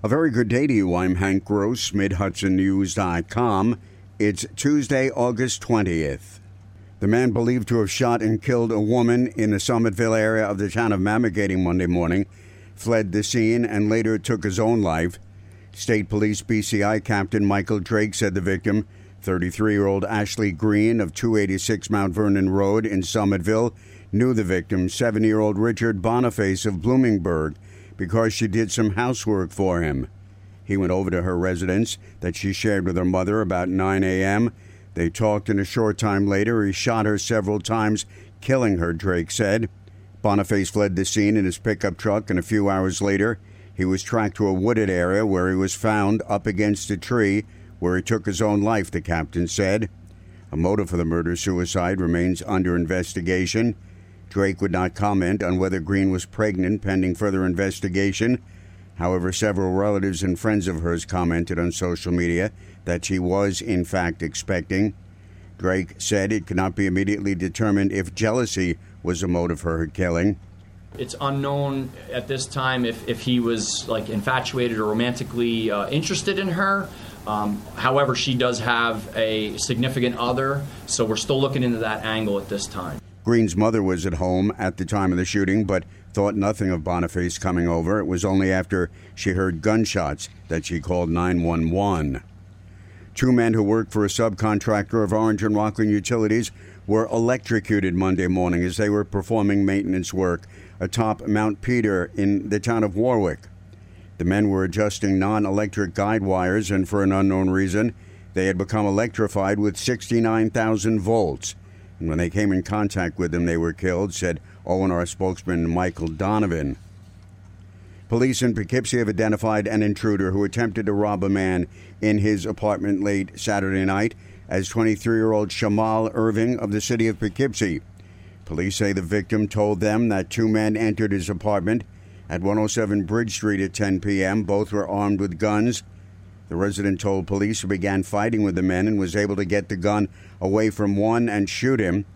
A very good day to you. I'm Hank Gross, MidHudsonNews.com. It's Tuesday, August 20th. The man believed to have shot and killed a woman in the Summitville area of the town of Mamakating Monday morning fled the scene and later took his own life. State Police BCI Captain Michael Drake said the victim, 33 year old Ashley Green of 286 Mount Vernon Road in Summitville, knew the victim, 7 year old Richard Boniface of Bloomingburg because she did some housework for him. He went over to her residence that she shared with her mother about 9 a.m. They talked, and a short time later, he shot her several times, killing her, Drake said. Boniface fled the scene in his pickup truck, and a few hours later, he was tracked to a wooded area where he was found up against a tree where he took his own life, the captain said. A motive for the murder suicide remains under investigation. Drake would not comment on whether Green was pregnant pending further investigation. However, several relatives and friends of hers commented on social media that she was, in fact, expecting. Drake said it could not be immediately determined if jealousy was a motive for her killing. It's unknown at this time if, if he was like infatuated or romantically uh, interested in her. Um, however, she does have a significant other, so we're still looking into that angle at this time. Green's mother was at home at the time of the shooting, but thought nothing of Boniface coming over. It was only after she heard gunshots that she called 911. Two men who worked for a subcontractor of Orange and Rockland Utilities were electrocuted Monday morning as they were performing maintenance work atop Mount Peter in the town of Warwick. The men were adjusting non electric guide wires, and for an unknown reason, they had become electrified with 69,000 volts. When they came in contact with them, they were killed, said ONR spokesman Michael Donovan. Police in Poughkeepsie have identified an intruder who attempted to rob a man in his apartment late Saturday night as 23 year old Shamal Irving of the city of Poughkeepsie. Police say the victim told them that two men entered his apartment at 107 Bridge Street at 10 p.m. Both were armed with guns. The resident told police he began fighting with the men and was able to get the gun away from one and shoot him.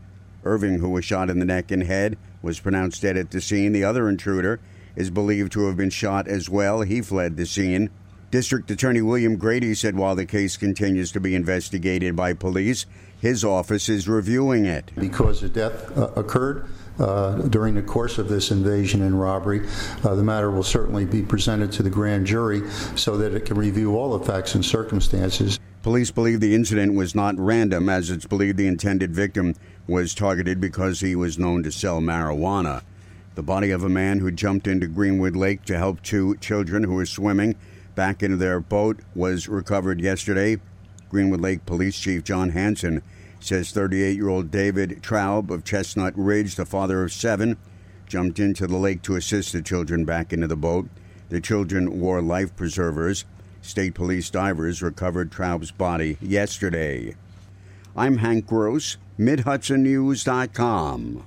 Irving, who was shot in the neck and head, was pronounced dead at the scene. The other intruder is believed to have been shot as well. He fled the scene. District Attorney William Grady said while the case continues to be investigated by police, his office is reviewing it. Because a death uh, occurred, uh, during the course of this invasion and robbery. Uh, the matter will certainly be presented to the grand jury so that it can review all the facts and circumstances. Police believe the incident was not random, as it's believed the intended victim was targeted because he was known to sell marijuana. The body of a man who jumped into Greenwood Lake to help two children who were swimming back into their boat was recovered yesterday. Greenwood Lake Police Chief John Hanson says 38 year old David Traub of Chestnut Ridge, the father of seven, jumped into the lake to assist the children back into the boat. The children wore life preservers. State police divers recovered Traub's body yesterday. I'm Hank Gross, MidHudsonNews.com.